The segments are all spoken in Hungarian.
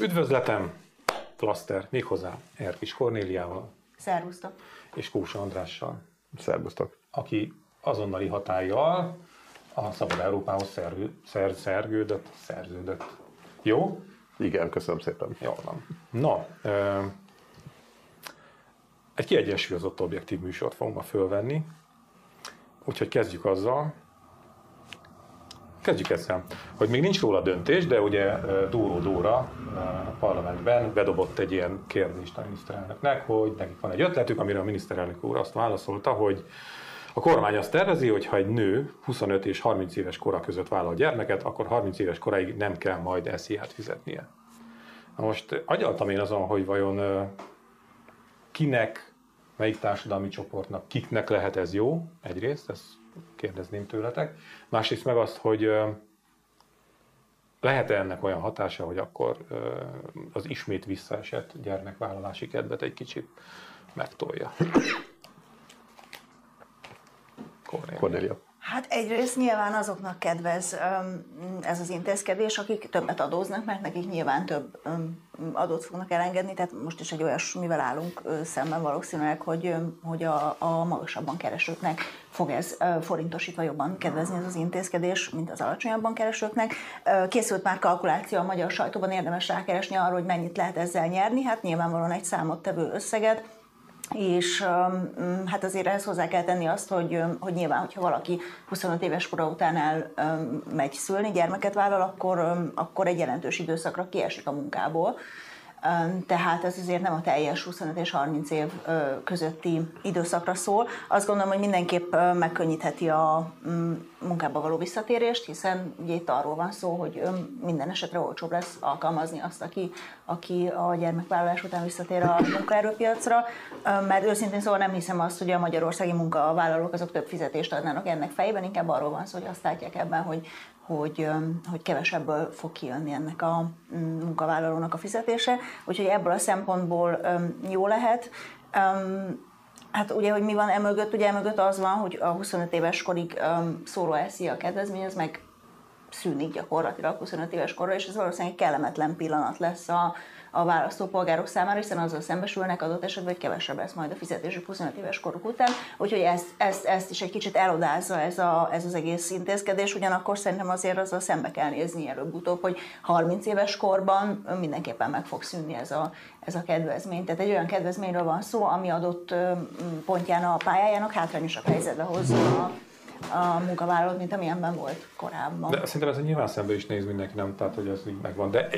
Üdvözletem, Plaster, méghozzá Erkis Kornéliával Szervusztok. és Kósa Andrással, Szerbusztok. aki azonnali hatállyal a Szabad Európához szervő, szer, szergődött, szerződött. Jó? Igen, köszönöm szépen. Jó van. Na, ö, egy kiegyensúlyozott objektív műsort fogunk ma fölvenni, úgyhogy kezdjük azzal, kezdjük ezzel, hogy még nincs róla döntés, de ugye ö, Dóró Dóra ö, a parlamentben bedobott egy ilyen kérdést a miniszterelnöknek, hogy nekik van egy ötletük, amire a miniszterelnök úr azt válaszolta, hogy a kormány azt tervezi, hogy ha egy nő 25 és 30 éves kora között vállal gyermeket, akkor 30 éves koráig nem kell majd SZIA-t fizetnie. Na most agyaltam én azon, hogy vajon kinek, melyik társadalmi csoportnak, kiknek lehet ez jó, egyrészt, ezt kérdezném tőletek. Másrészt meg azt, hogy lehet-e ennek olyan hatása, hogy akkor az ismét visszaesett gyermekvállalási kedvet egy kicsit megtolja. Kornél. Cornélia. Hát egyrészt nyilván azoknak kedvez ez az intézkedés, akik többet adóznak, mert nekik nyilván több adót fognak elengedni, tehát most is egy olyasmivel állunk szemben valószínűleg, hogy, hogy a, a magasabban keresőknek fog ez forintosítva jobban kedvezni ez az intézkedés, mint az alacsonyabban keresőknek. Készült már kalkuláció a magyar sajtóban, érdemes rákeresni arra, hogy mennyit lehet ezzel nyerni, hát nyilvánvalóan egy számottevő összeget, és um, hát azért ehhez hozzá kell tenni azt, hogy, hogy nyilván, hogyha valaki 25 éves kora után el szülni, gyermeket vállal, akkor, akkor egy jelentős időszakra kiesik a munkából. Tehát ez azért nem a teljes 25 és 30 év közötti időszakra szól. Azt gondolom, hogy mindenképp megkönnyítheti a um, munkába való visszatérést, hiszen ugye itt arról van szó, hogy minden esetre olcsóbb lesz alkalmazni azt, aki, aki a gyermekvállalás után visszatér a munkaerőpiacra, mert őszintén szóval nem hiszem azt, hogy a magyarországi munkavállalók azok több fizetést adnának ennek fejében, inkább arról van szó, hogy azt látják ebben, hogy, hogy, hogy kevesebből fog kijönni ennek a mm, munkavállalónak a fizetése, úgyhogy ebből a szempontból jó lehet. Hát ugye, hogy mi van emögött, ugye emögött az van, hogy a 25 éves korig öm, szóló eszi a kedvezmény, az meg szűnik gyakorlatilag 25 éves korra, és ez valószínűleg kellemetlen pillanat lesz a, a választópolgárok számára, hiszen azzal szembesülnek adott esetben, hogy kevesebb lesz majd a fizetésük 25 éves koruk után, úgyhogy ezt, ezt, ezt is egy kicsit elodázza ez, a, ez az egész intézkedés, ugyanakkor szerintem azért azzal szembe kell nézni előbb-utóbb, hogy 30 éves korban mindenképpen meg fog szűnni ez a, ez a kedvezmény. Tehát egy olyan kedvezményről van szó, ami adott pontján a pályájának hátrányosabb helyzetbe hozza a, a munkavállalót, mint amilyenben volt korábban. De szerintem ez nyilván szembe is néz mindenki, nem? Tehát, hogy ez így megvan. De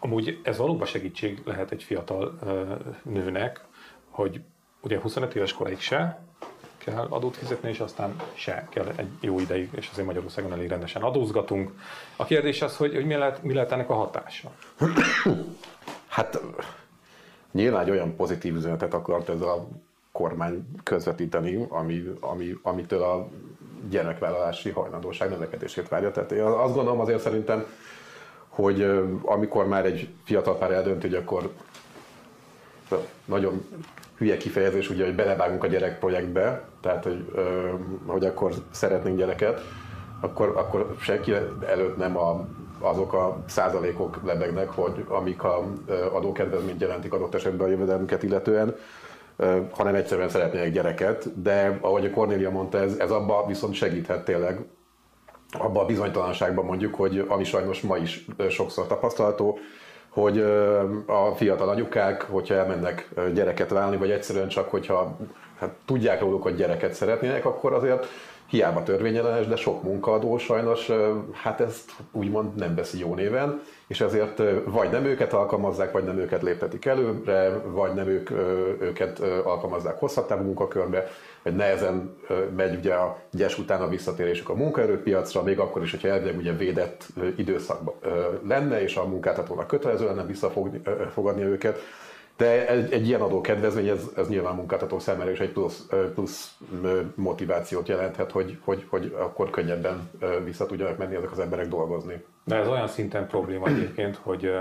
amúgy ez valóban segítség lehet egy fiatal ö, nőnek, hogy ugye 25 éves koráig se kell adót fizetni, és aztán se kell egy jó ideig, és azért Magyarországon elég rendesen adózgatunk. A kérdés az, hogy, hogy mi, lehet, mi lehet ennek a hatása? Hát nyilván egy olyan pozitív üzenetet akart ez a kormány közvetíteni, ami, ami, amitől a gyermekvállalási hajlandóság növekedését várja. Tehát én azt gondolom azért szerintem, hogy amikor már egy fiatal pár eldönt, hogy akkor nagyon hülye kifejezés, ugye, hogy belevágunk a gyerekprojektbe, tehát hogy, hogy akkor szeretnénk gyereket, akkor, akkor senki előtt nem a, azok a százalékok lebegnek, hogy amik a adókedvezményt jelentik adott esetben a jövedelmüket illetően, hanem egyszerűen szeretnének gyereket, de ahogy a Cornélia mondta, ez, ez abba viszont segíthet tényleg, abban a bizonytalanságban mondjuk, hogy ami sajnos ma is sokszor tapasztalható, hogy a fiatal anyukák, hogyha elmennek gyereket válni, vagy egyszerűen csak, hogyha hát tudják róluk, hogy gyereket szeretnének, akkor azért hiába törvényellenes, de sok munkaadó sajnos hát ezt úgymond nem veszi jó néven, és ezért vagy nem őket alkalmazzák, vagy nem őket léptetik előre, vagy nem ők, őket alkalmazzák hosszabb távú munkakörbe, vagy nehezen megy ugye a gyes után a visszatérésük a munkaerőpiacra, még akkor is, hogyha elvileg ugye védett időszakban lenne, és a munkáltatónak kötelező lenne visszafogadni őket. De egy, egy ilyen adókedvezmény, ez, ez nyilván munkáltató számára is egy plusz, plusz motivációt jelenthet, hogy, hogy, hogy akkor könnyebben vissza tudjanak menni ezek az emberek dolgozni. De ez olyan szinten probléma egyébként, hogy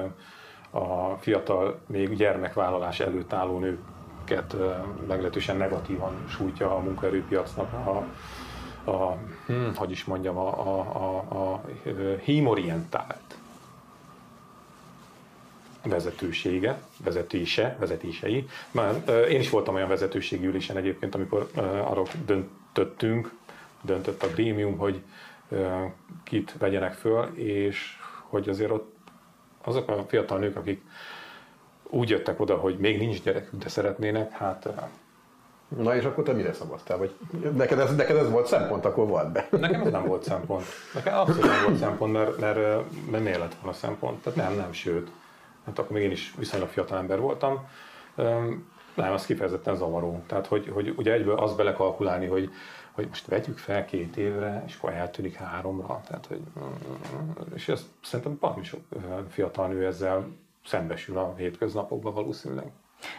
a fiatal, még gyermekvállalás előtt álló nőket ö, meglehetősen negatívan sújtja a munkaerőpiacnak a, a hm, hogy is mondjam, a, a, a, a hímorientált vezetősége, vezetése, vezetései. Már, én is voltam olyan vezetőségi ülésen egyébként, amikor arról döntöttünk, döntött a grémium, hogy kit vegyenek föl, és hogy azért ott azok a fiatal nők, akik úgy jöttek oda, hogy még nincs gyerekük, de szeretnének, hát Na és akkor te mire szavaztál? Vagy neked ez, neked ez volt szempont, akkor volt be. Nekem ez nem volt szempont. Nekem abszolút nem volt szempont, mert, mert, mert miért lett volna szempont? Tehát nem, nem, sőt. Hát akkor még én is viszonylag fiatal ember voltam. Nem, az kifejezetten zavaró. Tehát, hogy, hogy ugye egyből azt belekalkulálni, hogy, hogy most vegyük fel két évre, és akkor eltűnik háromra. Tehát, hogy, és ezt szerintem valami sok fiatal nő ezzel szembesül a hétköznapokban valószínűleg.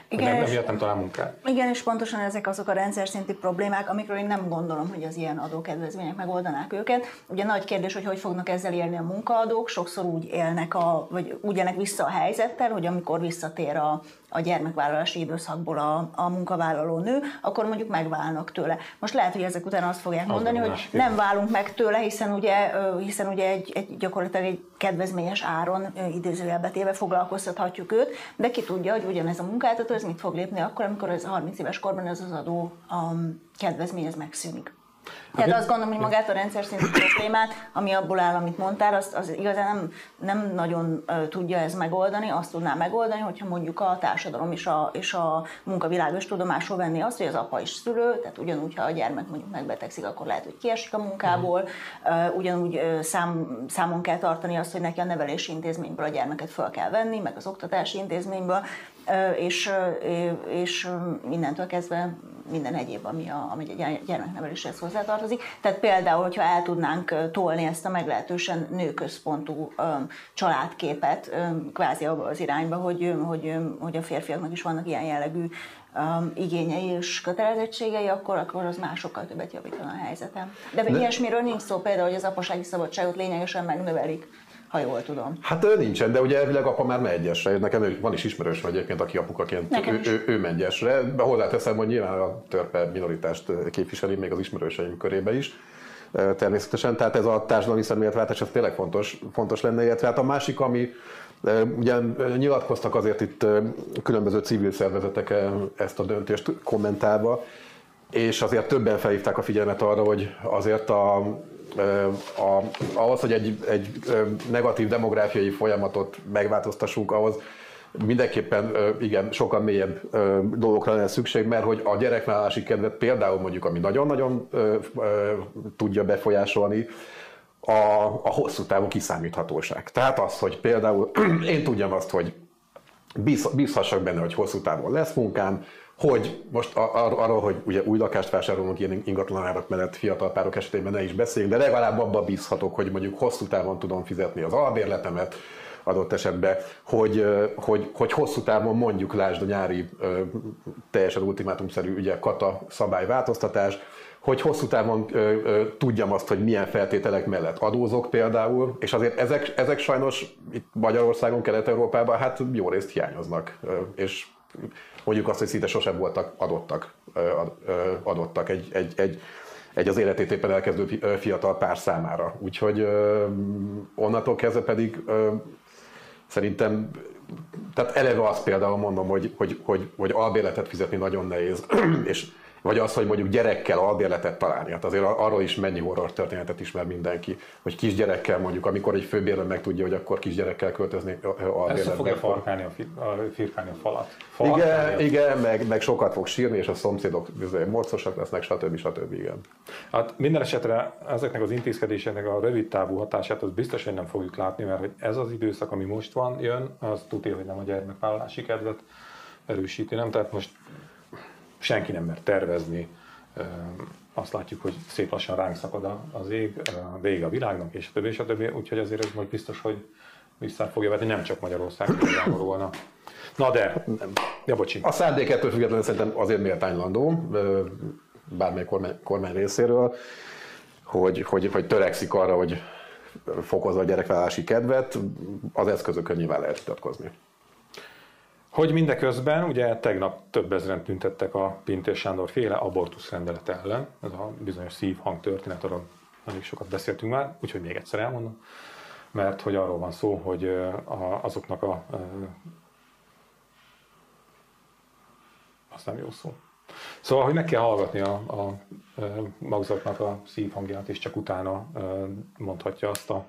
Igen, nem, nem nem talál munkát. Igen, és pontosan ezek azok a rendszer szinti problémák, amikről én nem gondolom, hogy az ilyen adókedvezmények megoldanák őket. Ugye nagy kérdés, hogy hogy fognak ezzel élni a munkaadók, sokszor úgy élnek, a, vagy úgy élnek vissza a helyzettel, hogy amikor visszatér a, a gyermekvállalási időszakból a, a munkavállaló nő, akkor mondjuk megválnak tőle. Most lehet, hogy ezek után azt fogják mondani, az hogy nem válunk meg tőle, hiszen ugye, hiszen ugye egy, egy gyakorlatilag egy kedvezményes áron idézőjelbetéve foglalkoztathatjuk őt, de ki tudja, hogy ugyanez a munkáltató ez mit fog lépni akkor, amikor ez 30 éves korban ez az adó a kedvezmény ez megszűnik. Tehát azt gondolom, hogy magát a rendszer szintű problémát, ami abból áll, amit mondtál, azt, az igazán nem, nem nagyon tudja ez megoldani, azt tudná megoldani, hogyha mondjuk a társadalom és a, és a munkavilág is tudomásul venni azt, hogy az apa is szülő, tehát ugyanúgy, ha a gyermek mondjuk megbetegszik, akkor lehet, hogy kiesik a munkából, uh, ugyanúgy szám, számon kell tartani azt, hogy neki a nevelési intézményből a gyermeket fel kell venni, meg az oktatási intézményből, és, és mindentől kezdve minden egyéb, ami, a, ami a gyermekneveléshez hozzátartozik. Tehát például, hogyha el tudnánk tolni ezt a meglehetősen nőközpontú családképet kvázi abba az irányba, hogy, hogy, hogy a férfiaknak is vannak ilyen jellegű um, igényei és kötelezettségei, akkor, akkor az már sokkal többet javítana a helyzetem. De, De ilyesmiről nincs szó, például, hogy az apasági szabadságot lényegesen megnövelik ha jól tudom. Hát ő nincsen, de ugye elvileg apa már megy esre. Nekem van is ismerős egyébként, aki apukaként ő, ő, ő megy esre. De hozzáteszem, hogy nyilván a törpe minoritást képviseli még az ismerőseim körébe is természetesen, tehát ez a társadalmi szemléletváltás ez tényleg fontos, fontos lenne, illetve hát a másik, ami ugye nyilatkoztak azért itt különböző civil szervezetek ezt a döntést kommentálva, és azért többen felhívták a figyelmet arra, hogy azért a a, ahhoz, hogy egy, egy negatív demográfiai folyamatot megváltoztassunk, ahhoz mindenképpen igen, sokkal mélyebb dolgokra lenne szükség, mert hogy a gyerekvállalási kedvet például mondjuk, ami nagyon-nagyon tudja befolyásolni, a, a hosszú távú kiszámíthatóság. Tehát az, hogy például én tudjam azt, hogy bízhassak benne, hogy hosszú távon lesz munkám, hogy? Most ar- arról, hogy ugye új lakást vásárolunk ilyen ingatlanárak mellett fiatal párok esetében ne is beszéljünk, de legalább abban bízhatok, hogy mondjuk hosszú távon tudom fizetni az albérletemet, adott esetben, hogy, hogy, hogy hosszú távon mondjuk lásd a nyári teljesen ultimátumszerű ugye kata szabályváltoztatás, hogy hosszú távon ö, ö, tudjam azt, hogy milyen feltételek mellett adózok például, és azért ezek, ezek sajnos itt Magyarországon, Kelet-Európában hát jó részt hiányoznak, ö, és mondjuk azt, hogy szinte sosem voltak adottak, adottak egy, egy, egy, egy az életét éppen elkezdő fiatal pár számára. Úgyhogy onnantól kezdve pedig szerintem, tehát eleve azt például mondom, hogy, hogy, hogy, hogy albérletet fizetni nagyon nehéz, és vagy az, hogy mondjuk gyerekkel albérletet találni. Hát azért arról is mennyi horror történetet ismer mindenki, hogy kisgyerekkel mondjuk, amikor egy főbérlő meg tudja, hogy akkor kisgyerekkel költözni albérletbe. Ezt fogja farkálni a, firkálni a falat. Farkálni igen, a... igen meg, meg, sokat fog sírni, és a szomszédok morcosak lesznek, stb. stb. Igen. Hát minden esetre ezeknek az intézkedéseknek a rövid távú hatását az biztos, hogy nem fogjuk látni, mert hogy ez az időszak, ami most van, jön, az tudja, hogy nem a gyermekvállalási kedvet erősíti, nem? Tehát most senki nem mer tervezni, azt látjuk, hogy szép lassan ránk szakad az ég, vége a világnak, és a többi, és a többi, úgyhogy azért ez majd biztos, hogy vissza fogja vetni, nem csak Magyarország volna. Na de, ja, bocsi. A szándék ettől függetlenül szerintem azért méltánylandó, bármely kormány, kormány részéről, hogy, hogy, hogy törekszik arra, hogy fokozza a gyerekvállalási kedvet, az eszközökön nyilván lehet vitatkozni. Hogy mindeközben, ugye tegnap több ezeren tüntettek a Pintér Sándor féle abortusz rendelet ellen, ez a bizonyos szívhang történet, arról elég sokat beszéltünk már, úgyhogy még egyszer elmondom. mert hogy arról van szó, hogy azoknak a az nem jó szó. Szóval, hogy meg kell hallgatni a, a, a magzatnak a szívhangját, és csak utána mondhatja azt a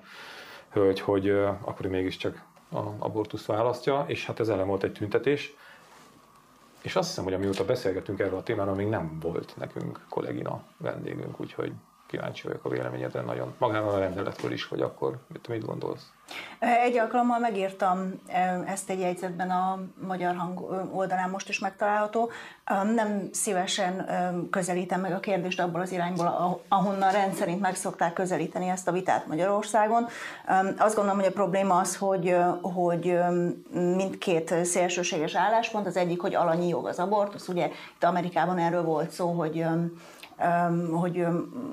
hölgy, hogy akkor mégiscsak a abortusz választja, és hát ez ellen volt egy tüntetés. És azt hiszem, hogy amióta beszélgetünk erről a témáról, még nem volt nekünk kollégina vendégünk, úgyhogy kíváncsi vagyok a véleményedre nagyon. Magával a rendeletről is, hogy akkor mit, mit gondolsz? Egy alkalommal megírtam ezt egy jegyzetben a Magyar Hang oldalán, most is megtalálható. Nem szívesen közelítem meg a kérdést abból az irányból, ahonnan rendszerint meg szokták közelíteni ezt a vitát Magyarországon. Azt gondolom, hogy a probléma az, hogy, hogy mindkét szélsőséges álláspont, az egyik, hogy alanyi jog az abortusz, ugye itt Amerikában erről volt szó, hogy hogy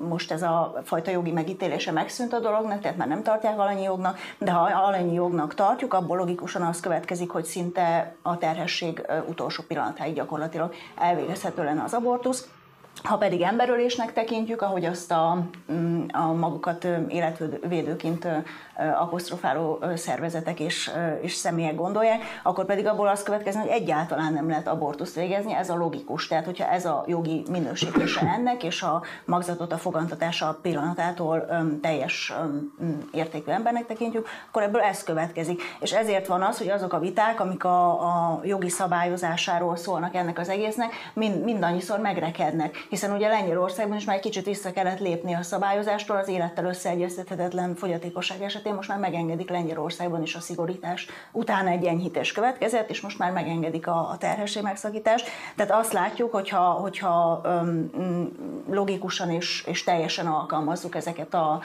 most ez a fajta jogi megítélése megszűnt a dolognak, tehát már nem tartják alanyi jognak, de ha alanyi jognak tartjuk, abból logikusan az következik, hogy szinte a terhesség utolsó pillanatáig gyakorlatilag elvégezhető lenne az abortusz. Ha pedig emberölésnek tekintjük, ahogy azt a, mm, a magukat életvédőként apostrofáló szervezetek és, és személyek gondolják, akkor pedig abból az következne, hogy egyáltalán nem lehet abortuszt végezni, ez a logikus. Tehát, hogyha ez a jogi minősítése ennek, és a magzatot a fogantatása pillanatától teljes értékű embernek tekintjük, akkor ebből ez következik. És ezért van az, hogy azok a viták, amik a, a jogi szabályozásáról szólnak ennek az egésznek, mind, mindannyiszor megrekednek. Hiszen ugye Lengyelországban is már egy kicsit vissza kellett lépni a szabályozástól az élettel összeegyeztethetetlen fogyatékosság esetén, most már megengedik Lengyelországban is a szigorítás. Utána egy enyhítés következett, és most már megengedik a, a terhesség megszakítást. Tehát azt látjuk, hogyha, hogyha um, logikusan és, és teljesen alkalmazzuk ezeket a,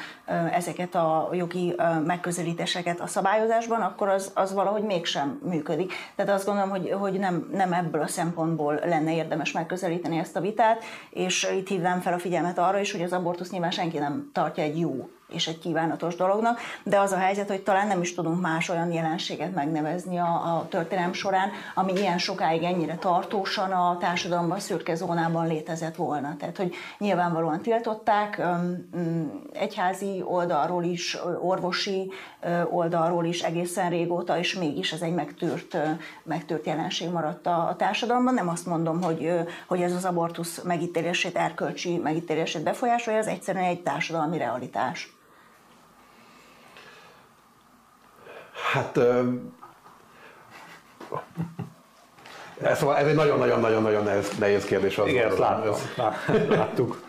ezeket a jogi megközelítéseket a szabályozásban, akkor az, az valahogy mégsem működik. Tehát azt gondolom, hogy, hogy nem, nem ebből a szempontból lenne érdemes megközelíteni ezt a vitát, és itt hívnám fel a figyelmet arra is, hogy az abortusz nyilván senki nem tartja egy jó és egy kívánatos dolognak, de az a helyzet, hogy talán nem is tudunk más olyan jelenséget megnevezni a, a történelem során, ami ilyen sokáig ennyire tartósan a társadalomban szürke zónában létezett volna. Tehát, hogy nyilvánvalóan tiltották egyházi oldalról is, orvosi oldalról is egészen régóta, és mégis ez egy megtűrt, megtűrt jelenség maradt a, társadalomban. Nem azt mondom, hogy, hogy ez az abortusz megítélését, erkölcsi megítélését befolyásolja, ez egyszerűen egy társadalmi realitás. Hát... Ez, szóval ez egy nagyon-nagyon-nagyon-nagyon nehéz, nehéz kérdés. Az Igen, ezt láttam, láttuk.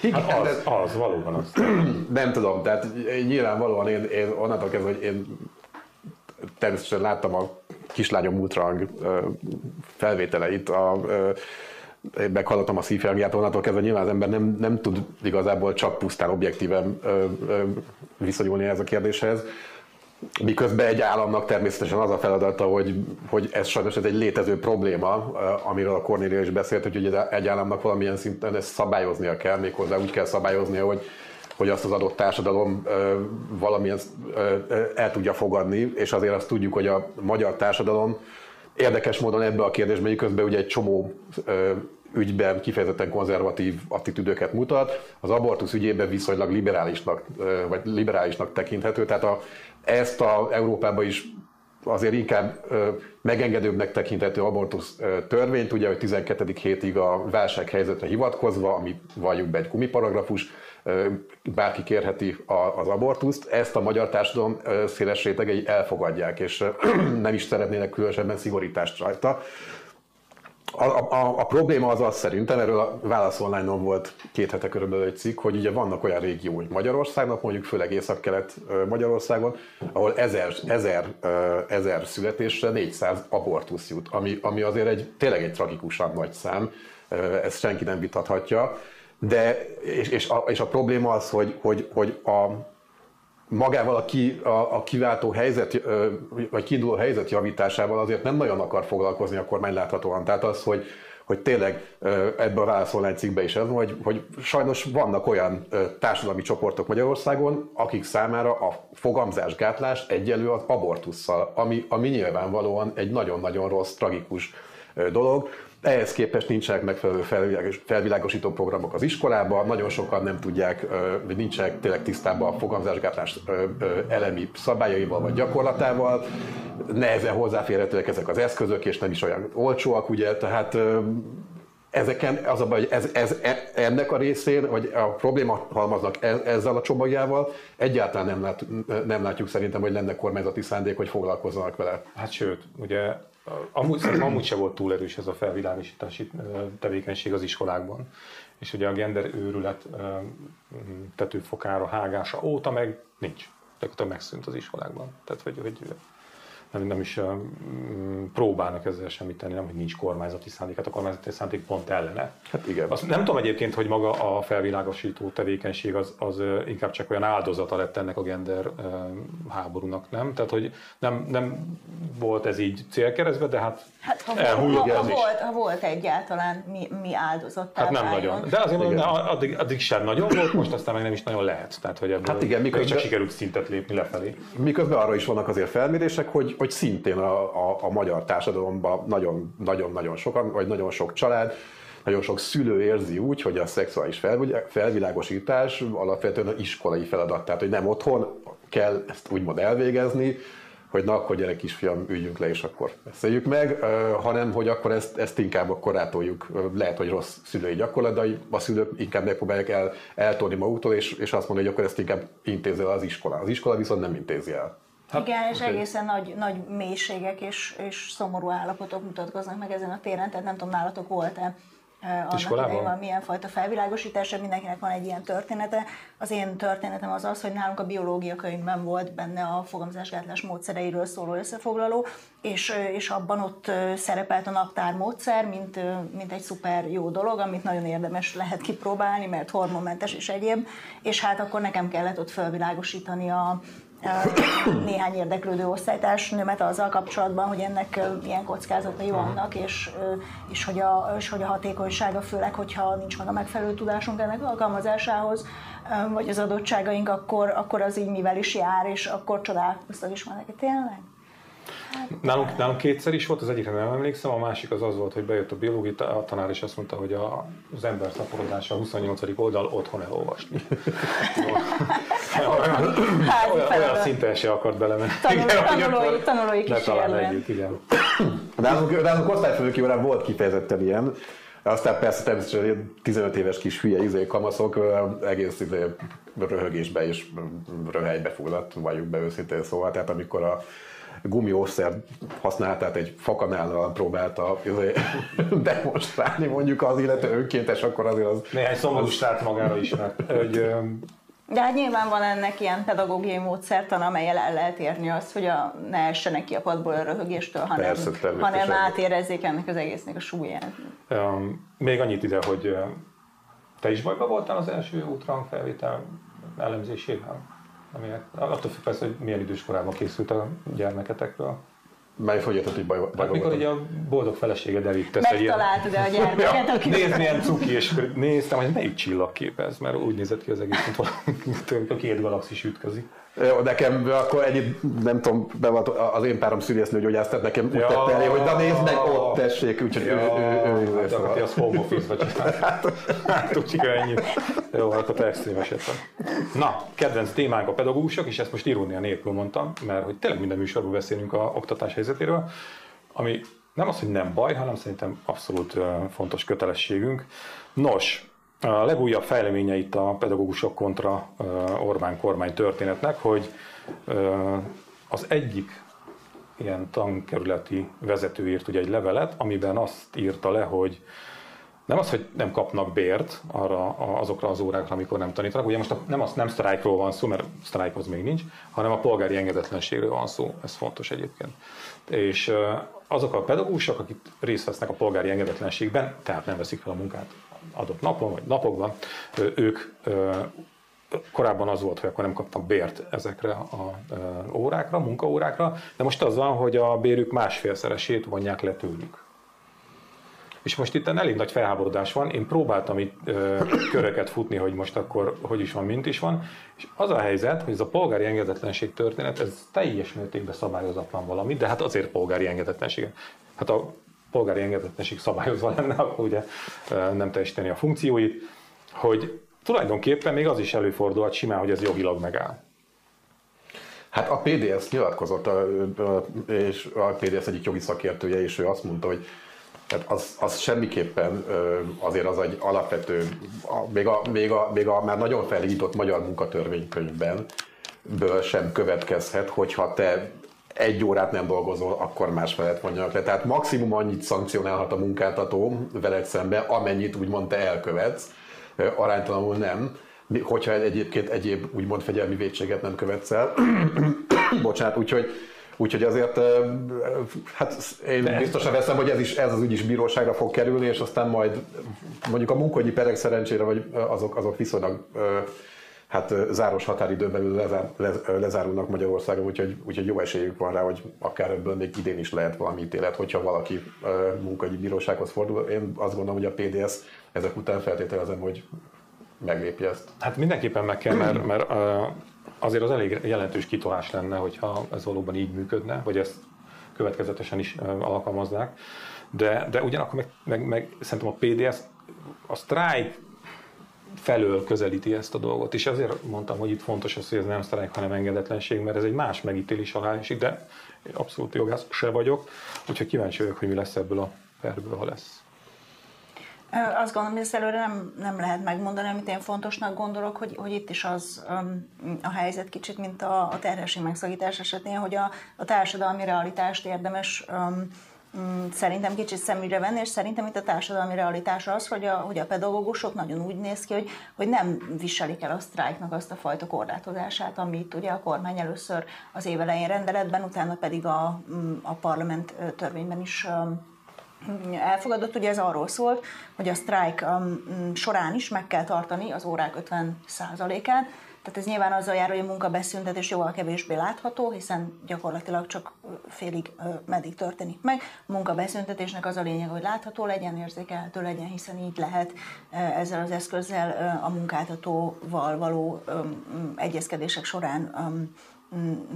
Igen, hát az, az, valóban az. Nem tudom, tehát nyilvánvalóan én, én onnantól kezdve, hogy én természetesen láttam a kislányom múltrang felvételeit, a, meghallottam a szívfelgiát, onnantól kezdve nyilván az ember nem, nem tud igazából csak pusztán objektíven viszonyulni ez a kérdéshez. Miközben egy államnak természetesen az a feladata, hogy, hogy ez sajnos ez egy létező probléma, amiről a Cornélia is beszélt, hogy egy államnak valamilyen szinten ezt szabályoznia kell, méghozzá úgy kell szabályoznia, hogy, hogy azt az adott társadalom valamilyen el tudja fogadni, és azért azt tudjuk, hogy a magyar társadalom érdekes módon ebbe a kérdésbe, miközben ugye egy csomó ügyben kifejezetten konzervatív attitűdöket mutat, az abortusz ügyében viszonylag liberálisnak, vagy liberálisnak tekinthető, tehát a, ezt a Európában is azért inkább megengedőbbnek tekinthető abortusz törvényt, ugye, hogy 12. hétig a válsághelyzetre hivatkozva, ami valljuk be egy kumiparagrafus, bárki kérheti az abortuszt, ezt a magyar társadalom széles rétegei elfogadják, és nem is szeretnének különösebben szigorítást rajta. A, a, a probléma az az szerintem, erről a Válasz online volt két hete körülbelül egy cikk, hogy ugye vannak olyan régiói Magyarországnak, mondjuk főleg Észak-Kelet Magyarországon, ahol ezer, ezer, ezer születésre 400 abortusz jut, ami, ami azért egy, tényleg egy tragikusan nagy szám, ezt senki nem vitathatja, de, és, és, a, és a probléma az, hogy, hogy, hogy a, magával a, ki, a, a kiváltó helyzet, vagy kiinduló helyzet javításával azért nem nagyon akar foglalkozni a kormány láthatóan. Tehát az, hogy, hogy tényleg ebből a válaszolni egy cikkbe is ez, hogy, hogy sajnos vannak olyan társadalmi csoportok Magyarországon, akik számára a fogamzásgátlás egyelő az abortusszal, ami, ami nyilvánvalóan egy nagyon-nagyon rossz, tragikus dolog. Ehhez képest nincsenek megfelelő felvilágos, felvilágosító programok az iskolában, nagyon sokan nem tudják, vagy nincsenek tényleg tisztában a fogalmazásgátlás elemi szabályaival vagy gyakorlatával, nehezen hozzáférhetőek ezek az eszközök, és nem is olyan olcsóak, ugye, tehát ezeken az a baj, hogy ez, ez, e, ennek a részén, vagy a probléma halmaznak e, ezzel a csomagjával, egyáltalán nem, lát, nem látjuk szerintem, hogy lenne kormányzati szándék, hogy foglalkozzanak vele. Hát sőt, ugye amúgy, amúgy se volt túl erős ez a felvilágosítási tevékenység az iskolákban. És ugye a gender őrület tetőfokára hágása óta meg nincs. Tehát megszűnt az iskolákban. Tehát, hogy, hogy nem, nem is um, próbálnak ezzel semmit tenni, nem, hogy nincs kormányzati szándék, hát a kormányzati szándék pont ellene. Hát igen. Azt nem tudom egyébként, hogy maga a felvilágosító tevékenység az, az inkább csak olyan áldozata lett ennek a gender um, háborúnak, nem? Tehát, hogy nem, nem volt ez így célkeresztbe, de hát, hát ha, ha, ha, volt, ha volt egyáltalán mi, mi áldozat. Hát nem váljon. nagyon. De azért mondom, addig, addig sem nagyon volt, most aztán meg nem is nagyon lehet. Tehát, hogy ebből hát igen, miközben, csak sikerült szintet lépni lefelé. Miközben arra is vannak azért felmérések, hogy, hogy szintén a, a, a magyar társadalomban nagyon-nagyon sokan, vagy nagyon sok család, nagyon sok szülő érzi úgy, hogy a szexuális felvilágosítás alapvetően az iskolai feladat, tehát hogy nem otthon kell ezt úgymond elvégezni, hogy na akkor gyerek kisfiam, üljünk le, és akkor beszéljük meg, hanem hogy akkor ezt, ezt inkább akkor rátoljuk, lehet, hogy rossz szülői gyakorlat, de a szülők inkább megpróbálják el, eltolni maguktól, és, és azt mondani, hogy akkor ezt inkább intézi el az iskola. Az iskola viszont nem intézi el. Hát, Igen, és egészen nagy, nagy mélységek és, és szomorú állapotok mutatkoznak meg ezen a téren, tehát nem tudom, nálatok volt-e annak idején milyen fajta felvilágosítás, mindenkinek van egy ilyen története. Az én történetem az az, hogy nálunk a biológia könyvben volt benne a fogamzásgátlás módszereiről szóló összefoglaló, és, és abban ott szerepelt a naptár módszer, mint, mint egy szuper jó dolog, amit nagyon érdemes lehet kipróbálni, mert hormonmentes és egyéb, és hát akkor nekem kellett ott felvilágosítani a, néhány érdeklődő osztálytársnőmet azzal kapcsolatban, hogy ennek milyen kockázatai vannak, és, és, hogy a, és hogy a hatékonysága, főleg, hogyha nincs meg a megfelelő tudásunk ennek alkalmazásához, vagy az adottságaink, akkor, akkor az így mivel is jár, és akkor csodálkoztak is már tényleg? Nálunk, nálunk kétszer is volt, az egyikre nem emlékszem, a másik az az volt, hogy bejött a biológia tanár, és azt mondta, hogy a, az ember szaporodása a 28. oldal otthon elolvasni. olyan, olyan, olyan szinten se akart belemenni. tanulói, tanulói kísérlet. együtt, igen. Nálunk, nálunk osztályfőnöki volt kifejezetten ilyen, aztán persze természetesen 15 éves kis hülye izé kamaszok egész izé, röhögésbe és röhelybe fulladt, valljuk be őszintén szóval. Tehát amikor a gumiószer használatát egy fakanállal próbálta izé, demonstrálni mondjuk az illető önkéntes, akkor azért az... Néhány szomorú srác magára ismert. Hogy, de hát nyilván van ennek ilyen pedagógiai módszertan, amelyel el lehet érni azt, hogy a, ne essenek ki a padból a röhögéstől, hanem, Persze, hanem átérezzék ennek az egésznek a súlyát. Um, még annyit ide, hogy te is bajba voltál az első útrang felvétel elemzésével? Ami, attól függ persze, hogy milyen időskorában készült a gyermeketekről. Mely érted, hogy baj, baj hát mikor ugye a boldog feleséged elvitt ezt egy ilyen... Megtaláltad a gyermeket, aki... Nézd, milyen cuki, és néztem, hogy melyik csillagkép ez, mert úgy nézett ki az egész, mint valami, a két galaxis ütközik. Nekem akkor ennyi, nem tudom, be volt az én párom szülésznő gyógyásztat nekem úgy ja, elé, hogy na nézd meg, ott tessék, úgyhogy ja, ő, ő, ő, ő, ő szóval. az home office vagy hát, hát úgy ennyi. Jó, akkor te extrém eset Na, kedvenc témánk a pedagógusok, és ezt most irónia nélkül mondtam, mert hogy tényleg minden műsorban beszélünk a oktatás helyzetéről, ami nem az, hogy nem baj, hanem szerintem abszolút fontos kötelességünk. Nos, a legújabb fejleménye itt a pedagógusok kontra Orbán kormány történetnek, hogy az egyik ilyen tankerületi vezető írt ugye egy levelet, amiben azt írta le, hogy nem az, hogy nem kapnak bért arra, azokra az órákra, amikor nem tanítanak. Ugye most nem, az, nem sztrájkról van szó, mert sztrájkhoz még nincs, hanem a polgári engedetlenségről van szó. Ez fontos egyébként. És azok a pedagógusok, akik részt vesznek a polgári engedetlenségben, tehát nem veszik fel a munkát adott napon vagy napokban, ők korábban az volt, hogy akkor nem kaptak bért ezekre a órákra, munkaórákra, de most az van, hogy a bérük másfélszeresét vonják le tőlük. És most itt elég nagy felháborodás van, én próbáltam itt ö, köröket futni, hogy most akkor hogy is van, mint is van, és az a helyzet, hogy ez a polgári engedetlenség történet, ez teljes mértékben szabályozatlan valami, de hát azért polgári engedetlenség. Hát a polgári engedetlenség szabályozva lenne, akkor ugye nem teljesíteni a funkcióit, hogy tulajdonképpen még az is előfordulhat simán, hogy ez jogilag megáll. Hát a PDS nyilatkozott, és a PDS egyik jogi szakértője, és ő azt mondta, hogy tehát az, az semmiképpen azért az egy alapvető, még a, még a, még a már nagyon felhított magyar munkatörvénykönyvben ből sem következhet, hogyha te egy órát nem dolgozol, akkor más felett vonjanak le. Tehát maximum annyit szankcionálhat a munkáltató veled szembe, amennyit úgymond te elkövetsz, aránytalanul nem, hogyha egyébként egyéb úgymond fegyelmi védséget nem követsz el. Bocsánat, úgyhogy Úgyhogy azért, hát én De biztosan veszem, hogy ez, is, ez az ügy is bíróságra fog kerülni, és aztán majd mondjuk a munkahogyi perek szerencsére, vagy azok, azok viszonylag hát záros határidőn belül lezár, lezárulnak Magyarországon, úgyhogy, úgyhogy jó esélyük van rá, hogy akár ebből még idén is lehet valami ítélet, hogyha valaki munkahogyi bírósághoz fordul. Én azt gondolom, hogy a PDS ezek után feltételezem, hogy meglépje ezt. Hát mindenképpen meg kell, mert, mert azért az elég jelentős kitolás lenne, hogyha ez valóban így működne, vagy ezt következetesen is alkalmaznák. De, de ugyanakkor meg, meg, meg szerintem a PDS, a strike felől közelíti ezt a dolgot. És ezért mondtam, hogy itt fontos az, hogy ez nem sztrájk, hanem engedetlenség, mert ez egy más megítélés alá esik, de abszolút jogász se vagyok, úgyhogy kíváncsi vagyok, hogy mi lesz ebből a perből, ha lesz. Azt gondolom, hogy ezt előre nem, nem lehet megmondani, amit én fontosnak gondolok, hogy, hogy itt is az um, a helyzet kicsit, mint a, a terhesség megszakítás esetén, hogy a, a társadalmi realitást érdemes um, szerintem kicsit szemügyre venni, és szerintem itt a társadalmi realitás az, hogy a, hogy a pedagógusok nagyon úgy néz ki, hogy, hogy nem viselik el a sztrájknak azt a fajta korlátozását, amit ugye a kormány először az évelején rendeletben, utána pedig a, a parlament törvényben is elfogadott, ugye ez arról szólt, hogy a sztrájk során is meg kell tartani az órák 50%-át, tehát ez nyilván azzal jár, hogy a munkabeszüntetés jóval kevésbé látható, hiszen gyakorlatilag csak félig meddig történik meg. A munkabeszüntetésnek az a lényeg, hogy látható legyen, érzékelhető legyen, hiszen így lehet ezzel az eszközzel a munkáltatóval való egyezkedések során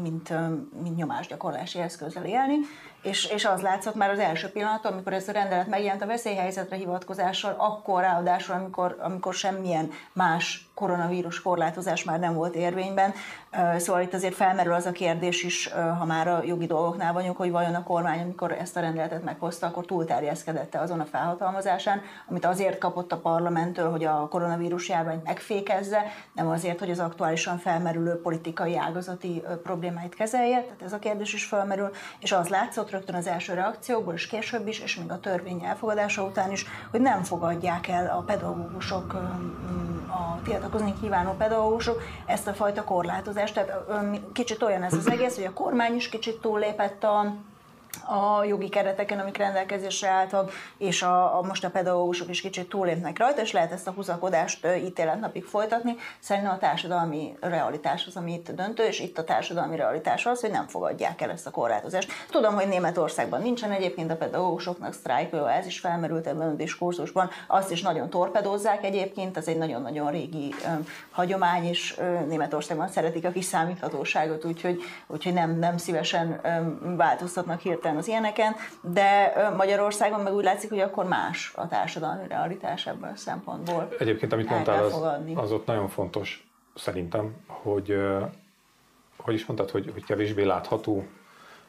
mint, mint nyomásgyakorlási eszközzel élni és, és az látszott már az első pillanaton, amikor ez a rendelet megjelent a veszélyhelyzetre hivatkozással, akkor ráadásul, amikor, amikor semmilyen más koronavírus korlátozás már nem volt érvényben. Szóval itt azért felmerül az a kérdés is, ha már a jogi dolgoknál vagyunk, hogy vajon a kormány, amikor ezt a rendeletet meghozta, akkor túlterjeszkedette azon a felhatalmazásán, amit azért kapott a parlamenttől, hogy a koronavírus járványt megfékezze, nem azért, hogy az aktuálisan felmerülő politikai ágazati problémáit kezelje. Tehát ez a kérdés is felmerül, és az látszott, rögtön az első reakciókból, és később is, és még a törvény elfogadása után is, hogy nem fogadják el a pedagógusok, a tiltakozni kívánó pedagógusok ezt a fajta korlátozást. Tehát kicsit olyan ez az egész, hogy a kormány is kicsit túllépett a a jogi kereteken, amik rendelkezésre álltak, és a, a most a pedagógusok is kicsit túlépnek rajta, és lehet ezt a húzakodást ítéletnapig folytatni. Szerintem a társadalmi realitás az, ami itt döntő, és itt a társadalmi realitás az, hogy nem fogadják el ezt a korlátozást. Tudom, hogy Németországban nincsen egyébként a pedagógusoknak sztrájkő, ez is felmerült ebben a diskurzusban, azt is nagyon torpedózzák egyébként, ez egy nagyon-nagyon régi um, hagyomány, és uh, Németországban szeretik a kiszámíthatóságot, úgyhogy, úgyhogy nem, nem szívesen um, változtatnak hirtelen az ilyeneken, de Magyarországon meg úgy látszik, hogy akkor más a társadalmi realitás ebből a szempontból. Egyébként, amit mondtál, az, az ott nagyon fontos szerintem, hogy hogy is mondtad, hogy, hogy kevésbé látható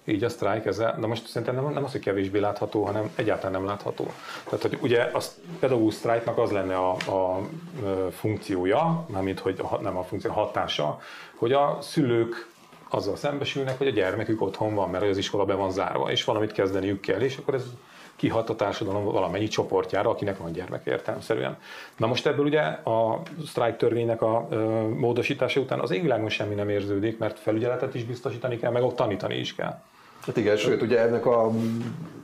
így a sztrájk ezzel, de most szerintem nem, nem az, hogy kevésbé látható, hanem egyáltalán nem látható. Tehát, hogy ugye a pedagógus sztrájknak az lenne a, a, a funkciója, mármint, hogy a, nem a funkció, a hatása, hogy a szülők azzal szembesülnek, hogy a gyermekük otthon van, mert az iskola be van zárva, és valamit kezdeniük kell, és akkor ez kihat a társadalom valamennyi csoportjára, akinek van gyermek értelemszerűen. Na most ebből ugye a sztrájk törvénynek a módosítása után az égvilágon semmi nem érződik, mert felügyeletet is biztosítani kell, meg ott tanítani is kell. Hát igen, sőt, ugye ennek a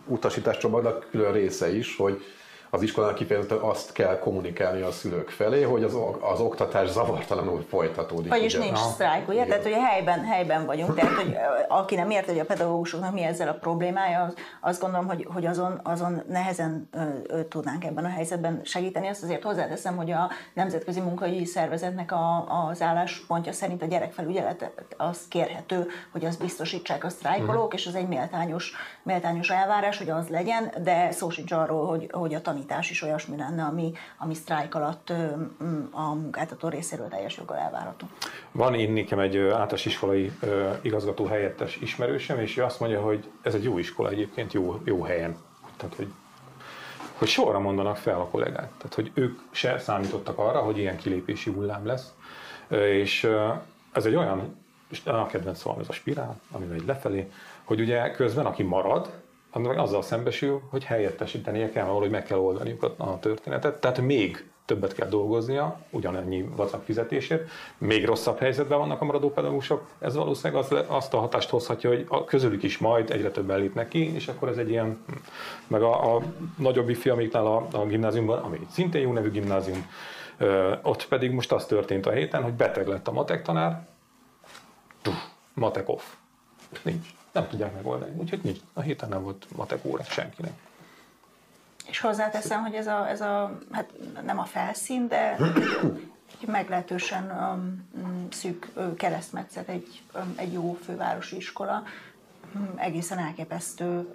utasítás csomagnak külön része is, hogy az iskolának kifejezetten azt kell kommunikálni a szülők felé, hogy az, az oktatás zavartalanul folytatódik. Vagyis ugye? nincs sztrájk, ugye? Igen. Tehát, hogy helyben, helyben vagyunk. Tehát, hogy aki nem ért, hogy a pedagógusoknak mi ezzel a problémája, az, azt gondolom, hogy, hogy azon, azon nehezen ö, ö, tudnánk ebben a helyzetben segíteni. Azt azért hozzáteszem, hogy a Nemzetközi Munkaügyi Szervezetnek a, az álláspontja szerint a gyerekfelügyelet az kérhető, hogy az biztosítsák a sztrájkolók, uh-huh. és az egy méltányos, méltányos elvárás, hogy az legyen, de szó sincs arról, hogy, hogy a tanítás is olyasmi lenne, ami, ami sztrájk alatt a munkáltató részéről teljes joggal elvárható. Van én nekem egy általános iskolai igazgató helyettes ismerősem, és ő azt mondja, hogy ez egy jó iskola egyébként, jó, jó helyen. Tehát, hogy hogy sorra mondanak fel a kollégák. Tehát, hogy ők se számítottak arra, hogy ilyen kilépési hullám lesz. És ez egy olyan, a kedvenc szó, ez a spirál, ami megy lefelé, hogy ugye közben aki marad, azzal szembesül, hogy helyettesítenie kell, valahogy meg kell oldaniuk a, a történetet. Tehát még többet kell dolgoznia, ugyanannyi vacak fizetésért, még rosszabb helyzetben vannak a maradó pedagógusok, ez valószínűleg az, azt a hatást hozhatja, hogy a közülük is majd egyre többen lépnek ki, és akkor ez egy ilyen, meg a, a nagyobb fiamiknál a, a gimnáziumban, ami szintén jó nevű gimnázium, ö, ott pedig most az történt a héten, hogy beteg lett a matek tanár, matek off. Nincs nem tudják megoldani. Úgyhogy nincs. A héten nem volt matek óra senkinek. És hozzáteszem, hogy ez a, ez a hát nem a felszín, de meglehetősen um, szűk keresztmetszet egy, um, egy jó fővárosi iskola, egészen elképesztő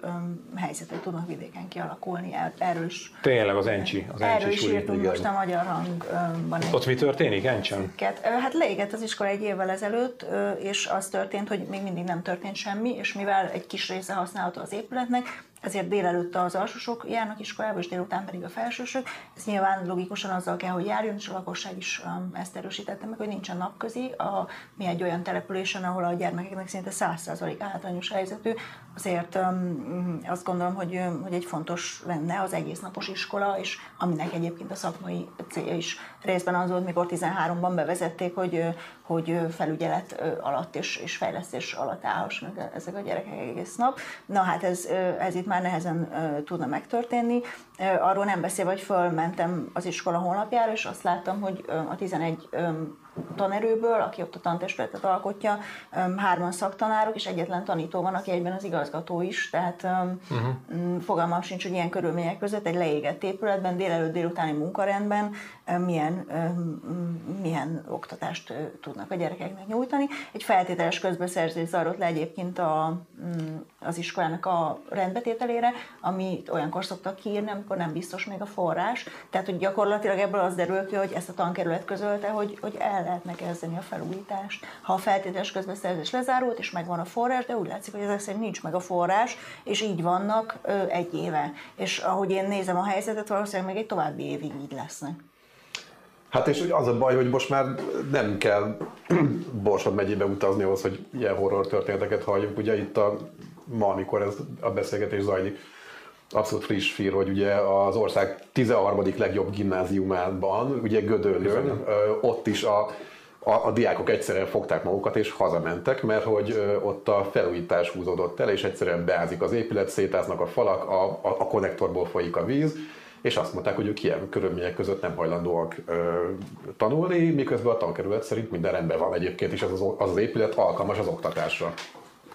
helyzetek tudnak vidéken kialakulni. Erről is, Tényleg az Encsi. Az erről Encsi is írtunk most a Magyar Hangban. Ott mi történik Encsen? Hát leégett az iskola egy évvel ezelőtt, és az történt, hogy még mindig nem történt semmi, és mivel egy kis része használható az épületnek, ezért délelőtt az alsósok járnak iskolába, és délután pedig a felsősök. Ez nyilván logikusan azzal kell, hogy járjon, és a lakosság is um, ezt erősítette meg, hogy nincsen napközi. A, mi egy olyan településen, ahol a gyermekeknek szinte 100% általános helyzetű, azért um, azt gondolom, hogy, um, hogy egy fontos lenne az egész napos iskola, és aminek egyébként a szakmai célja is részben az volt, mikor 13-ban bevezették, hogy, hogy felügyelet alatt és, és fejlesztés alatt állhassanak ezek a gyerekek egész nap. Na hát ez, ez itt már nehezen tudna megtörténni. Arról nem beszélve, hogy fölmentem az iskola honlapjára, és azt láttam, hogy a 11 tanerőből, aki ott a tantestületet alkotja, hárman szaktanárok, és egyetlen tanító van, aki egyben az igazgató is, tehát uh-huh. fogalmam sincs, hogy ilyen körülmények között egy leégett épületben, délelőtt délutáni munkarendben milyen, milyen oktatást tudnak a gyerekeknek nyújtani. Egy feltételes közbeszerzés zajlott le egyébként a, az iskolának a rendbetételére, ami olyankor szoktak kiírni, amikor nem biztos még a forrás. Tehát, hogy gyakorlatilag ebből az derül ki, hogy ezt a tankerület közölte, hogy, hogy el lehetne kezdeni a felújítást. Ha a feltételes közbeszerzés lezárult, és megvan a forrás, de úgy látszik, hogy ezek szerint nincs meg a forrás, és így vannak ö, egy éve. És ahogy én nézem a helyzetet, valószínűleg még egy további évig így lesznek. Hát és az a baj, hogy most már nem kell Borsod megyébe utazni ahhoz, hogy ilyen horror történeteket halljunk. Ugye itt a, ma, amikor ez a beszélgetés zajlik, abszolút friss fír, hogy ugye az ország 13. legjobb gimnáziumában, ugye Gödöllőn, ott is a, a, a diákok egyszerűen fogták magukat és hazamentek, mert hogy ott a felújítás húzódott el, és egyszerűen beázik az épület, szétáznak a falak, a, a, a konnektorból folyik a víz, és azt mondták, hogy ők ilyen körülmények között nem hajlandóak ö, tanulni, miközben a tankerület szerint minden rendben van egyébként, és az az, az, az épület alkalmas az oktatásra.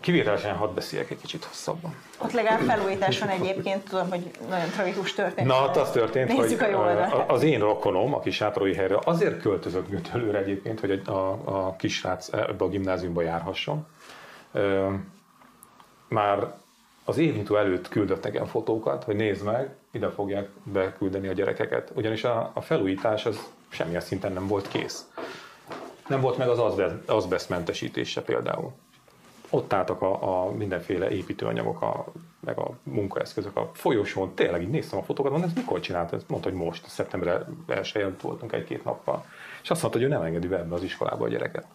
Kivételesen hadd beszéljek egy kicsit hosszabban. Ott legalább felújítás van egyébként, tudom, hogy nagyon tragikus történt. Na, hát az történt, Nézzük hogy a az én rokonom, aki Sátorói helyre, azért költözött Götölőre egyébként, hogy a, a kisrác ebbe a gimnáziumba járhasson. Már az évintó előtt küldött nekem fotókat, hogy nézd meg, ide fogják beküldeni a gyerekeket. Ugyanis a, a felújítás az semmilyen szinten nem volt kész. Nem volt meg az azbesztmentesítése például. Ott álltak a, a mindenféle építőanyagok, a, meg a munkaeszközök a folyosón. Tényleg így néztem a fotókat, mondom, ez mikor csinált? Ez mondta, hogy most, szeptember 1 voltunk egy-két nappal. És azt mondta, hogy ő nem engedi be ebbe az iskolába a gyereket.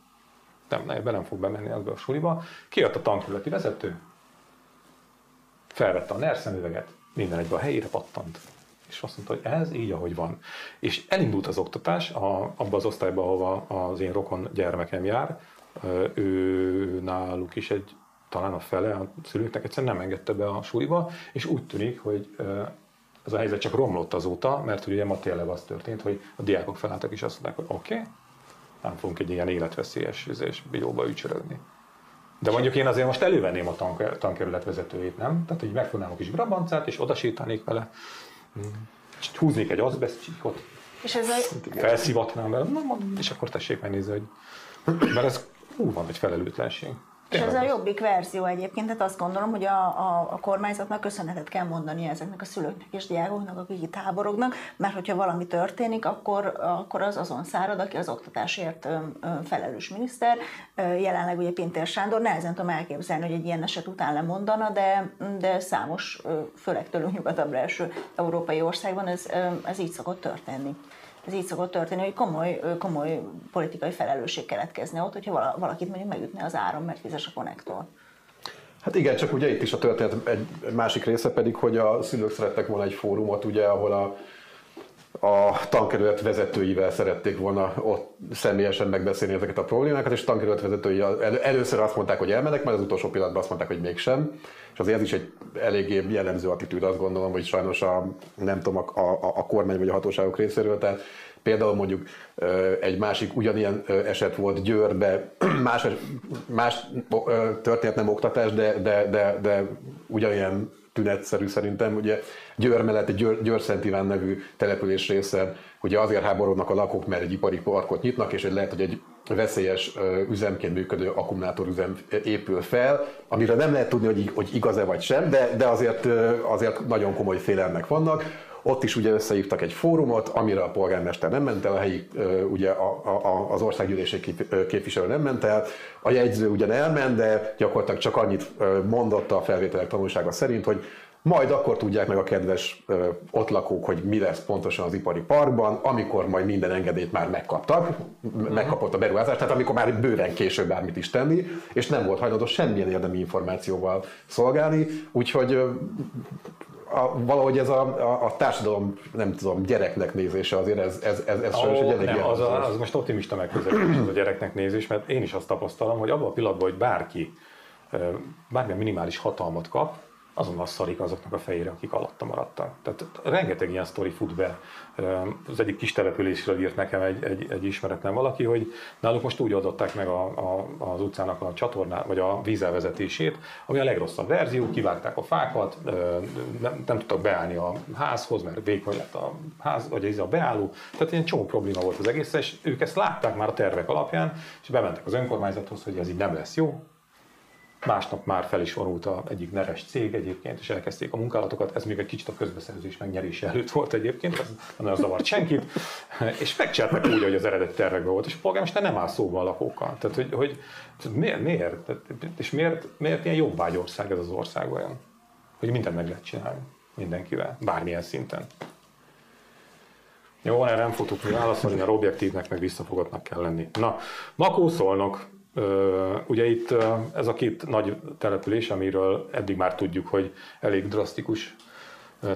Nem, ebbe nem fog bemenni az a suliba. Kijött a tankerületi vezető, felvette a NER szemüveget, minden egyben a helyére pattant. És azt mondta, hogy ez így, ahogy van. És elindult az oktatás a, abba az osztályba, ahova az én rokon gyermekem jár. Ő náluk is egy, talán a fele a szülőknek egyszerűen nem engedte be a suliba, és úgy tűnik, hogy ez a helyzet csak romlott azóta, mert ugye ma tényleg az történt, hogy a diákok felálltak és azt mondták, hogy oké, okay, nem fogunk egy ilyen életveszélyes bióba ücsörögni. De mondjuk én azért most elővenném a tank, tankerület vezetőjét, nem? Tehát, hogy megfognám a kis brabancát, és oda sétálnék vele, húznék egy azbeszcsíkot, és ez a... felszivatnám vele, és akkor tessék megnézni, hogy... Mert ez hú, van egy felelőtlenség. És ez a jobbik verzió egyébként, tehát azt gondolom, hogy a, a, a kormányzatnak köszönetet kell mondani ezeknek a szülőknek és diákoknak, akik itt háborognak, mert hogyha valami történik, akkor, akkor az azon szárad, aki az oktatásért felelős miniszter. Jelenleg ugye Pintér Sándor, nehezen tudom elképzelni, hogy egy ilyen eset után lemondana, de, de számos, főleg tőlünk nyugatabbra eső európai országban ez, ez így szokott történni ez így szokott történni, hogy komoly, komoly politikai felelősség keletkezne ott, hogyha valakit mondjuk megütne az áram, mert vizes a konnektor. Hát igen, csak ugye itt is a történet egy másik része pedig, hogy a szülők szerettek volna egy fórumot, ugye, ahol a, a tankerület vezetőivel szerették volna ott személyesen megbeszélni ezeket a problémákat, és a tankerület vezetői először azt mondták, hogy elmennek, majd az utolsó pillanatban azt mondták, hogy mégsem. És azért ez is egy eléggé jellemző attitűd, azt gondolom, hogy sajnos a, nem tudom, a, a, a kormány vagy a hatóságok részéről, tehát Például mondjuk egy másik ugyanilyen eset volt Győrbe, más, más történet nem oktatás, de, de, de, de ugyanilyen tünetszerű szerintem. Ugye Győr mellett egy Győr, Győr Szent Iván nevű település részen ugye azért háborodnak a lakók, mert egy ipari parkot nyitnak, és hogy lehet, hogy egy veszélyes üzemként működő akkumulátorüzem épül fel, amire nem lehet tudni, hogy, igaz-e vagy sem, de, de azért, azért nagyon komoly félelmek vannak. Ott is ugye összehívtak egy fórumot, amire a polgármester nem ment el, a helyi, ugye a, a, az országgyűlési képviselő nem ment el, a jegyző ugyan elment, de gyakorlatilag csak annyit mondott a felvételek tanulsága szerint, hogy majd akkor tudják meg a kedves ö, ott lakók, hogy mi lesz pontosan az ipari parkban, amikor majd minden engedélyt már megkaptak, uh-huh. megkapott a beruházás, tehát amikor már bőven később bármit is tenni, és nem volt hajlandó semmilyen érdemi információval szolgálni, úgyhogy a, valahogy ez a, a, a társadalom, nem tudom, gyereknek nézése azért ez, ez, ez, ez oh, egy elég nem, az, a, az most optimista megközelítés az a gyereknek nézés, mert én is azt tapasztalom, hogy abban a pillanatban, hogy bárki bármilyen minimális hatalmat kap, azonnal szarik azoknak a fejére, akik alatta maradtak. Tehát rengeteg ilyen sztori fut be. Az egyik kis településről írt nekem egy, egy, egy ismeretlen valaki, hogy náluk most úgy adották meg a, a, az utcának a csatorná, vagy a vízelvezetését, ami a legrosszabb verzió, kivágták a fákat, nem, nem tudtak beállni a házhoz, mert vékony lett a ház, vagy ez a beálló. Tehát ilyen csomó probléma volt az egész, és ők ezt látták már a tervek alapján, és bementek az önkormányzathoz, hogy ez így nem lesz jó, Másnap már fel is vonult a egyik neres cég egyébként, és elkezdték a munkálatokat. Ez még egy kicsit a közbeszerzés megnyerése előtt volt egyébként, ez az zavart senkit. És megcsináltak úgy, hogy az eredeti tervekben volt, és a polgármester nem áll szóban a lakókkal. Tehát, hogy, hogy miért, miért? És miért, miért ilyen jobbágyország ez az ország olyan? Hogy mindent meg lehet csinálni mindenkivel, bármilyen szinten. Jó, erre nem fog tudni válaszolni, a objektívnek meg visszafogatnak kell lenni. Na, Makó szólnak, Ugye itt ez a két nagy település, amiről eddig már tudjuk, hogy elég drasztikus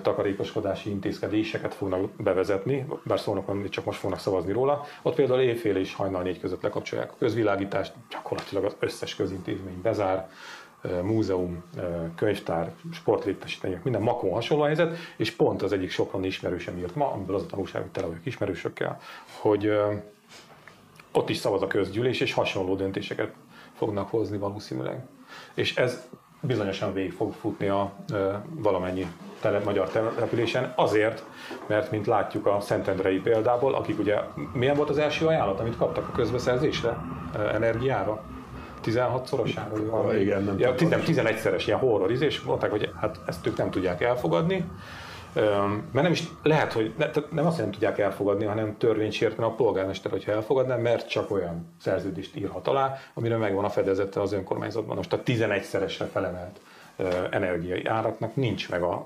takarékoskodási intézkedéseket fognak bevezetni, bár szólnak, hogy csak most fognak szavazni róla. Ott például éjfél és hajnal négy között lekapcsolják a közvilágítást, gyakorlatilag az összes közintézmény bezár, múzeum, könyvtár, sportlétesítmények, minden makon hasonló helyzet, és pont az egyik sokan ismerősem írt ma, amiből az a tanulság, hogy tele vagyok ismerősökkel, hogy ott is szavaz a közgyűlés, és hasonló döntéseket fognak hozni valószínűleg. És ez bizonyosan végig fog futni a e, valamennyi tele, magyar településen, azért, mert mint látjuk a Szentendrei példából, akik ugye, milyen volt az első ajánlat, amit kaptak a közbeszerzésre, e, energiára? 16-szorosára? Ah, igen, nem, ja, nem 11-szeres ilyen horror és mondták, hogy hát ezt ők nem tudják elfogadni, mert nem is lehet, hogy ne, nem azt, nem tudják elfogadni, hanem törvénysértően a polgármester, hogyha elfogadná, mert csak olyan szerződést írhat alá, amire megvan a fedezete az önkormányzatban. Most a 11-szeresre felemelt energiai áraknak nincs meg a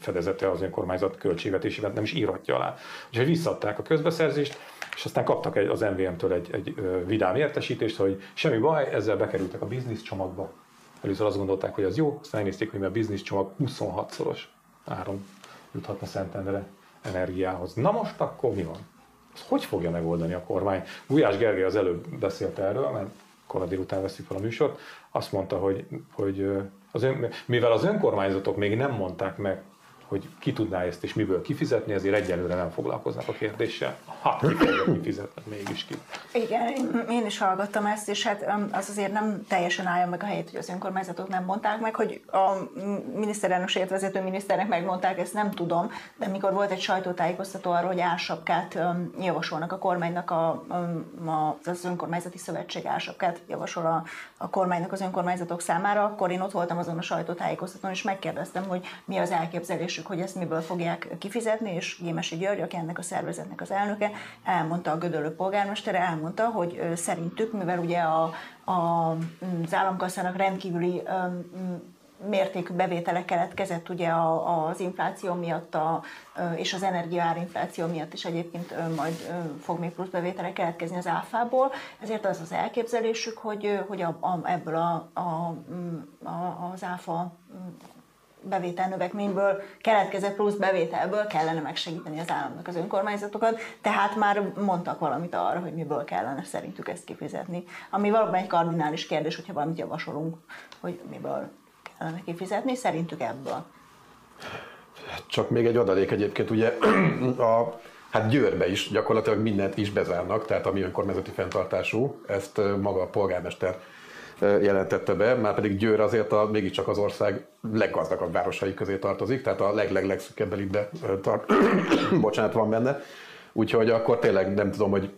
fedezete az önkormányzat költségvetésében, nem is írhatja alá. Úgyhogy visszadták a közbeszerzést, és aztán kaptak egy, az MVM-től egy, egy vidám értesítést, hogy semmi baj, ezzel bekerültek a biznisz csomagba. Először azt gondolták, hogy az jó, aztán nézték, hogy a biznisz csomag 26-szoros áron juthatna Szentendre energiához. Na most akkor mi van? Ezt hogy fogja megoldani a kormány? Gulyás Gergely az előbb beszélt erről, mert kora délután veszik fel a műsort, azt mondta, hogy, hogy az ön, mivel az önkormányzatok még nem mondták meg, hogy ki tudná ezt és miből kifizetni, ezért egyelőre nem foglalkoznak a kérdéssel. Ha ki fogja kifizetni, mégis ki. Igen, én is hallgattam ezt, és hát az azért nem teljesen állja meg a helyét, hogy az önkormányzatok nem mondták meg, hogy a miniszterelnökséget vezető miniszternek megmondták, ezt nem tudom, de mikor volt egy sajtótájékoztató arról, hogy álsapkát javasolnak a kormánynak, a, a, az önkormányzati szövetség álsapkát javasol a, a kormánynak az önkormányzatok számára, akkor én ott voltam azon a sajtótájékoztatón, és megkérdeztem, hogy mi az elképzelésük, hogy ezt miből fogják kifizetni, és Gémesi György, aki ennek a szervezetnek az elnöke, elmondta a Gödöllő polgármestere, elmondta, hogy szerintük, mivel ugye a, a, az államkasszának rendkívüli mértékű bevételek keletkezett ugye az infláció miatt a, és az energiaárinfláció miatt is egyébként majd fog még plusz bevételek keletkezni az áfából, ezért az az elképzelésük, hogy, hogy a, a, ebből a, a, a, az áfa bevételnövekményből keletkezett plusz bevételből kellene megsegíteni az államnak az önkormányzatokat, tehát már mondtak valamit arra, hogy miből kellene szerintük ezt kifizetni. Ami valóban egy kardinális kérdés, hogyha valamit javasolunk, hogy miből kellene kifizetni, szerintük ebből. Csak még egy adalék egyébként, ugye a, hát Győrbe is gyakorlatilag mindent is bezárnak, tehát ami önkormányzati fenntartású, ezt maga a polgármester jelentette be, már pedig Győr azért a, mégiscsak az ország leggazdagabb városai közé tartozik, tehát a leg leg legszűkebb tart, bocsánat, van benne. Úgyhogy akkor tényleg nem tudom, hogy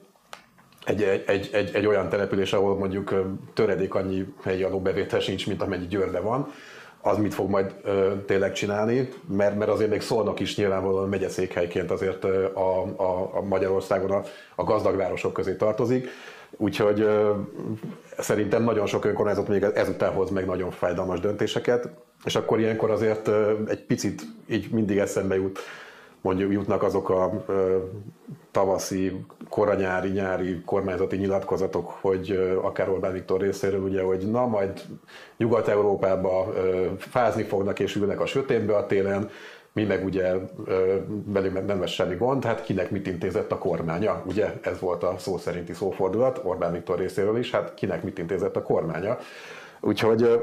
egy, egy, egy, egy, olyan település, ahol mondjuk töredék annyi helyi adóbevétel sincs, mint amennyi Győrbe van, az mit fog majd ö, tényleg csinálni, mert, mert azért még szólnak is nyilvánvalóan megyeszékhelyként azért a, a, a Magyarországon a, a gazdag városok közé tartozik. Úgyhogy szerintem nagyon sok önkormányzat még ezután hoz meg nagyon fájdalmas döntéseket, és akkor ilyenkor azért egy picit így mindig eszembe jut, mondjuk jutnak azok a tavaszi, koranyári, nyári kormányzati nyilatkozatok, hogy akár Orbán Viktor részéről, ugye, hogy na majd Nyugat-Európába fázni fognak és ülnek a sötétbe a télen, mi meg ugye belőle nem lesz semmi gond, hát kinek mit intézett a kormánya, ugye ez volt a szó szerinti szófordulat, Orbán Viktor részéről is, hát kinek mit intézett a kormánya. Úgyhogy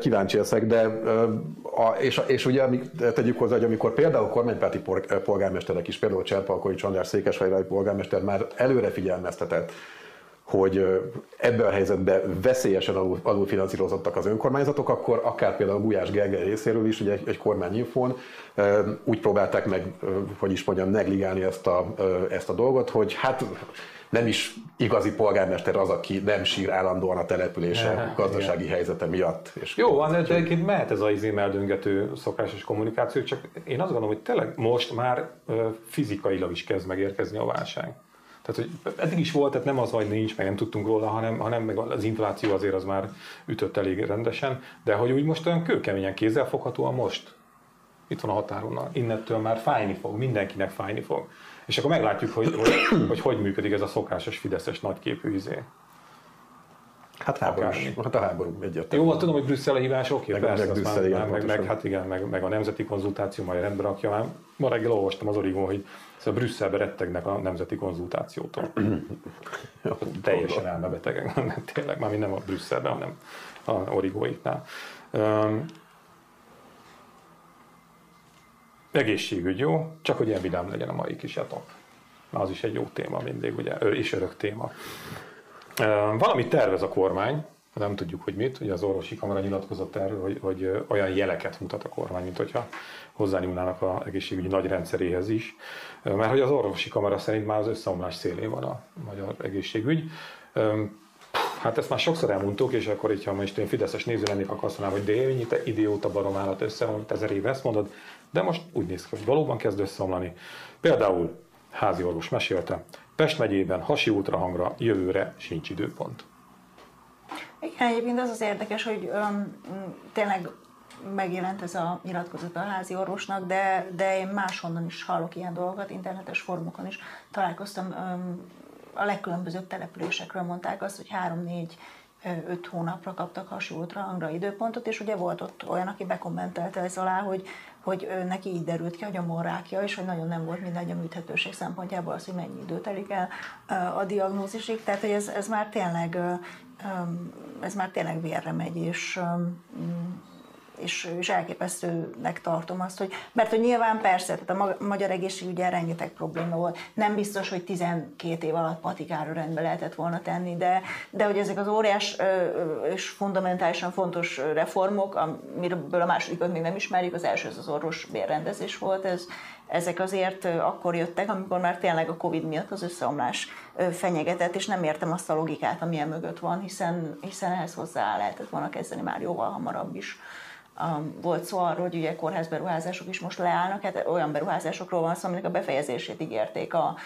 kíváncsi leszek, de és, és ugye tegyük hozzá, hogy amikor például kormánypárti polgármesterek is, például Cserpalkovics András Székesfehérvári polgármester már előre figyelmeztetett hogy ebben a helyzetben veszélyesen alul, alulfinanszírozottak az önkormányzatok, akkor akár például Gulyás Gergely részéről is, ugye egy, egy kormányinfón úgy próbálták meg, hogy is mondjam, negligálni ezt a, ezt a dolgot, hogy hát nem is igazi polgármester az, aki nem sír állandóan a települése ja, gazdasági igen. helyzete miatt. És Jó, van, de egyébként mehet ez az izé meldöngető szokásos kommunikáció, csak én azt gondolom, hogy tényleg most már fizikailag is kezd megérkezni a válság. Tehát, hogy eddig is volt, tehát nem az, hogy nincs, meg nem tudtunk róla, hanem, hanem meg az infláció azért az már ütött elég rendesen, de hogy úgy most olyan kőkeményen kézzelfoghatóan most itt van a határon, innettől már fájni fog, mindenkinek fájni fog. És akkor meglátjuk, hogy hogy, hogy, hogy működik ez a szokásos fideszes nagyképű izé. Hát háborús, hát a háború egyértelmű. Jó, tudom, hogy Brüsszel a hívás, oké, meg, persze, meg, Brüsszel, már, meg, meg, hát igen, meg, meg, a nemzeti konzultáció, majd rendbe rakja. Már ma reggel olvastam az Origon, hogy szóval Brüsszelbe rettegnek a nemzeti konzultációtól. ja, Teljesen elmebetegek, tényleg, már nem a Brüsszelben, hanem a Origóiknál. Um, egészségügy jó, csak hogy ilyen vidám legyen a mai kis etap. Az is egy jó téma mindig, ugye, és örök téma. Valamit tervez a kormány, nem tudjuk, hogy mit. Ugye az orvosi kamara nyilatkozott erről, hogy, hogy olyan jeleket mutat a kormány, mint hogyha hozzányúlnának a egészségügyi nagy rendszeréhez is. Mert hogy az orvosi kamara szerint már az összeomlás szélén van a magyar egészségügy. Hát ezt már sokszor elmondtuk, és akkor, hogyha most én Fideszes néző lennék, akkor azt mondanám, hogy de te idióta baromállat összeomlott, ezer éve ezt mondod, de most úgy néz ki, hogy valóban kezd összeomlani. Például házi orvos mesélte, Pest megyében hasi ultrahangra jövőre sincs időpont. Igen, egyébként az az érdekes, hogy um, tényleg megjelent ez a nyilatkozat a házi orvosnak, de, de én máshonnan is hallok ilyen dolgokat, internetes fórumokon is találkoztam, a legkülönbözőbb településekről mondták azt, hogy három-négy öt hónapra kaptak hasi ultrahangra időpontot, és ugye volt ott olyan, aki bekommentelte ez alá, hogy hogy neki így derült ki, hogy a morrákja, és hogy nagyon nem volt mindegy a műthetőség szempontjából az, hogy mennyi idő telik el a diagnózisig. Tehát, hogy ez, ez már tényleg ez már tényleg vérre megy, és és, és elképesztőnek tartom azt, hogy, mert hogy nyilván persze, tehát a magyar egészségügyen rengeteg probléma volt. Nem biztos, hogy 12 év alatt patikára rendbe lehetett volna tenni, de, de hogy ezek az óriás és fundamentálisan fontos reformok, amiből a másodikat még nem ismerjük, az első az az orvos bérrendezés volt, ez, ezek azért akkor jöttek, amikor már tényleg a Covid miatt az összeomlás fenyegetett, és nem értem azt a logikát, ami mögött van, hiszen, hiszen ehhez hozzá lehetett volna kezdeni már jóval hamarabb is volt szó arról, hogy ugye kórházberuházások is most leállnak, hát olyan beruházásokról van szó, aminek a befejezését ígérték a,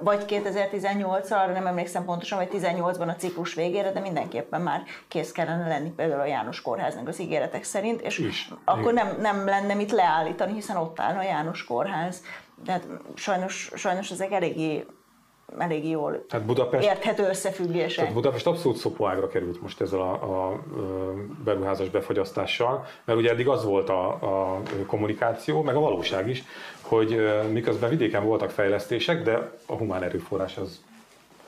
vagy 2018-ra, nem emlékszem pontosan, vagy 18-ban a ciklus végére, de mindenképpen már kész kellene lenni például a János kórháznak az ígéretek szerint, és is. akkor nem, nem lenne mit leállítani, hiszen ott állna a János kórház. Tehát sajnos, sajnos ezek eléggé elég jól tehát Budapest, érthető összefüggések. Tehát Budapest abszolút szopóágra került most ezzel a, a, a beruházás befagyasztással, mert ugye eddig az volt a, a kommunikáció, meg a valóság is, hogy miközben vidéken voltak fejlesztések, de a humán erőforrás az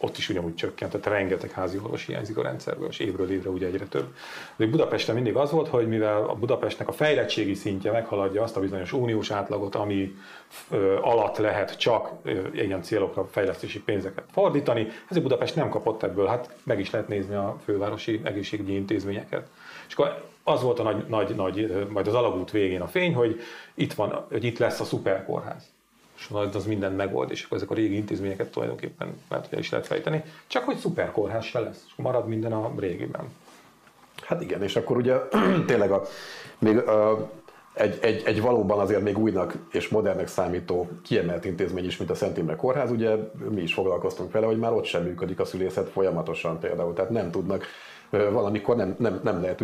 ott is ugyanúgy csökkent, tehát rengeteg házi orvos hiányzik a rendszerből, és évről évre ugye egyre több. De Budapesten mindig az volt, hogy mivel a Budapestnek a fejlettségi szintje meghaladja azt a bizonyos uniós átlagot, ami ö, alatt lehet csak ö, ilyen célokra fejlesztési pénzeket fordítani, ezért Budapest nem kapott ebből, hát meg is lehet nézni a fővárosi egészségügyi intézményeket. És akkor az volt a nagy, nagy, nagy, majd az alagút végén a fény, hogy itt van, hogy itt lesz a szuperkórház és az minden megold, és akkor ezek a régi intézményeket tulajdonképpen lehet, hogy is lehet fejteni, csak hogy szuperkórház se lesz, és marad minden a régiben. Hát igen, és akkor ugye tényleg a, még a, egy, egy, egy valóban azért még újnak és modernnek számító kiemelt intézmény is, mint a Szent Imre Kórház, ugye mi is foglalkoztunk vele, hogy már ott sem működik a szülészet folyamatosan például, tehát nem tudnak valamikor nem, nem, nem lehet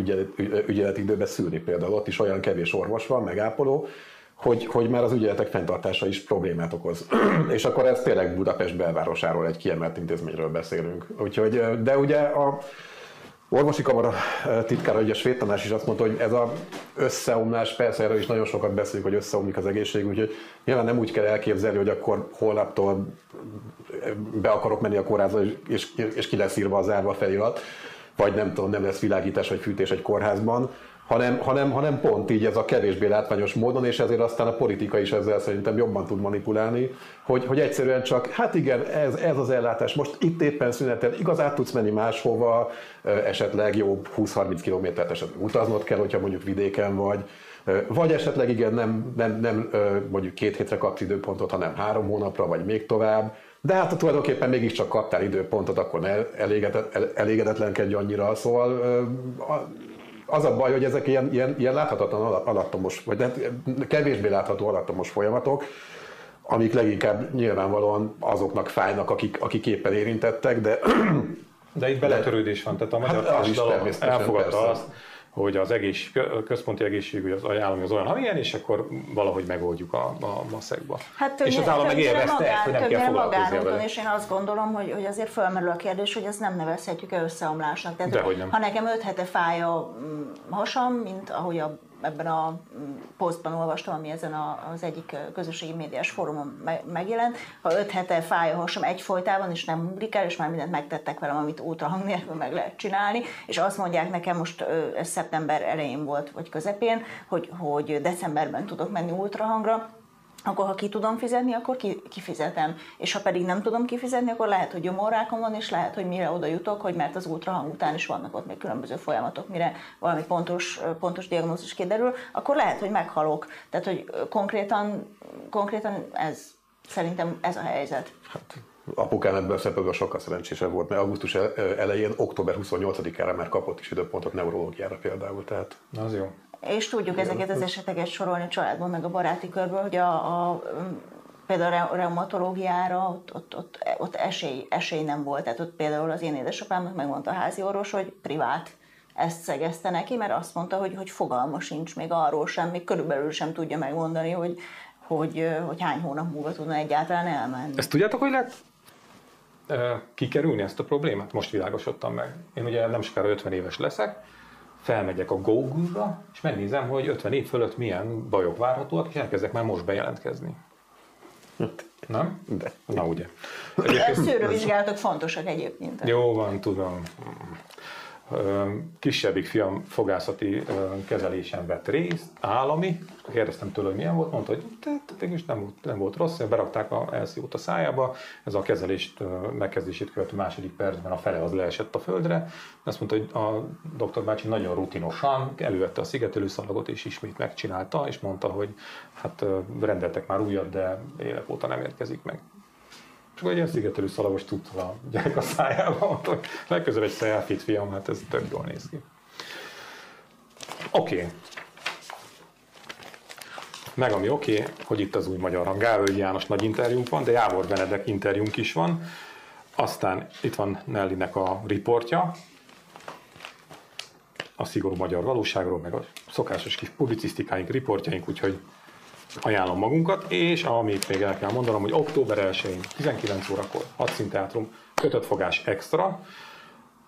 ügyelet, időben szülni például, ott is olyan kevés orvos van, megápoló, hogy, hogy már az ügyeletek fenntartása is problémát okoz. és akkor ez tényleg Budapest belvárosáról egy kiemelt intézményről beszélünk. Úgyhogy, de ugye a orvosi kamara titkára, ugye svéd tanás is azt mondta, hogy ez a összeomlás, persze erről is nagyon sokat beszélünk, hogy összeomlik az egészség, úgyhogy nyilván nem úgy kell elképzelni, hogy akkor holnaptól be akarok menni a kórházba, és, és ki lesz írva az árva felirat, vagy nem tudom, nem lesz világítás vagy fűtés egy kórházban, hanem, hanem, hanem pont így ez a kevésbé látványos módon, és ezért aztán a politika is ezzel szerintem jobban tud manipulálni, hogy, hogy egyszerűen csak, hát igen, ez, ez az ellátás, most itt éppen szünetel, igaz, át tudsz menni máshova, esetleg jó 20-30 kilométert esetleg utaznod kell, hogyha mondjuk vidéken vagy, vagy esetleg igen, nem, nem, nem mondjuk két hétre kapsz időpontot, hanem három hónapra, vagy még tovább, de hát tulajdonképpen mégiscsak kaptál időpontot, akkor ne elégedetlenkedj annyira, szóval az a baj, hogy ezek ilyen, ilyen, ilyen láthatatlan alattomos, vagy kevésbé látható alattomos folyamatok, amik leginkább nyilvánvalóan azoknak fájnak, akik, akik éppen érintettek, de... De itt beletörődés van, tehát a magyar hát társadalom elfogadta persze. azt, hogy az egész, központi egészségügy az állami az olyan, amilyen, és akkor valahogy megoldjuk a, a maszekba. Hát, és az állam meg élvezte ezt, hogy nem kell foglalkozni vele. És én azt gondolom, hogy, hogy azért felmerül a kérdés, hogy ezt nem nevezhetjük el összeomlásnak. Tehát, Dehogy nem. Ha nekem öt hete fáj a mm, hasam, mint ahogy a ebben a mm, posztban olvastam, ami ezen az egyik közösségi médiás fórumon megjelent, ha öt hete fáj a hasam egyfolytában, és nem ugrik el, és már mindent megtettek velem, amit ultrahang nélkül meg lehet csinálni, és azt mondják nekem, most ez szeptember elején volt, vagy közepén, hogy, hogy decemberben tudok menni ultrahangra, akkor ha ki tudom fizetni, akkor ki, kifizetem. És ha pedig nem tudom kifizetni, akkor lehet, hogy gyomorrákom van, és lehet, hogy mire oda jutok, hogy mert az ultrahang után is vannak ott még különböző folyamatok, mire valami pontos, pontos diagnózis kiderül, akkor lehet, hogy meghalok. Tehát, hogy konkrétan, konkrétan ez, szerintem ez a helyzet. Hát apukám ebből szempontból sokkal szerencsésebb volt, mert augusztus elején, október 28-ára már kapott is időpontot neurológiára például. Tehát... Az jó. És tudjuk ezeket az eseteket sorolni a családban, meg a baráti körből, hogy a, a például a reumatológiára ott, ott, ott, ott esély, esély nem volt. Tehát ott például az én édesapámnak megmondta a házi orvos, hogy privát ezt szegezte neki, mert azt mondta, hogy, hogy fogalma sincs még arról sem, még körülbelül sem tudja megmondani, hogy, hogy, hogy hány hónap múlva tudna egyáltalán elmenni. Ezt tudjátok, hogy lehet kikerülni ezt a problémát? Most világosodtam meg. Én ugye nem sokára 50 éves leszek, felmegyek a Google-ra, és megnézem, hogy 50 év fölött milyen bajok várhatóak, és elkezdek már most bejelentkezni. Nem? De. Na ugye. Egyébként... Szűrővizsgálatok fontosak egyébként. Jó van, tudom. kisebbik fiam fogászati kezelésen vett részt, állami, kérdeztem tőle, hogy milyen volt, mondta, hogy végülis nem, volt, nem volt rossz, berakták a elszívót a szájába, ez a kezelést megkezdését követő második percben a fele az leesett a földre, azt mondta, hogy a doktor bácsi nagyon rutinosan elővette a szigetelőszalagot és ismét megcsinálta, és mondta, hogy hát rendeltek már újat, de évek óta nem érkezik meg. És akkor egy ilyen szigetelő tudta a gyerek a szájába, mondta, hogy legközelebb egy selfie fiam, hát ez tök jól néz ki. Oké. Okay. Meg ami oké, okay, hogy itt az új magyar hang. Gávölgyi János nagy interjúnk van, de Jávor Benedek interjúnk is van. Aztán itt van Nellinek a riportja, a szigorú magyar valóságról, meg a szokásos kis publicisztikáink, riportjaink, úgyhogy ajánlom magunkat, és amit még el kell mondanom, hogy október 1-én 19 órakor hadszínteátrum kötött fogás extra,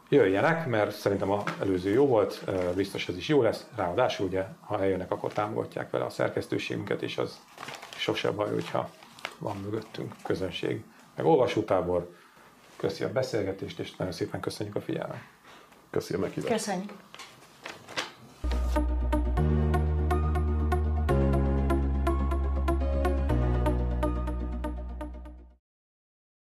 jöjjenek, mert szerintem az előző jó volt, biztos ez is jó lesz, ráadásul ugye, ha eljönnek, akkor támogatják vele a szerkesztőségünket, és az sose baj, hogyha van mögöttünk közönség. Meg olvasótábor, köszi a beszélgetést, és nagyon szépen köszönjük a figyelmet. Köszi a meghívást. Köszönjük.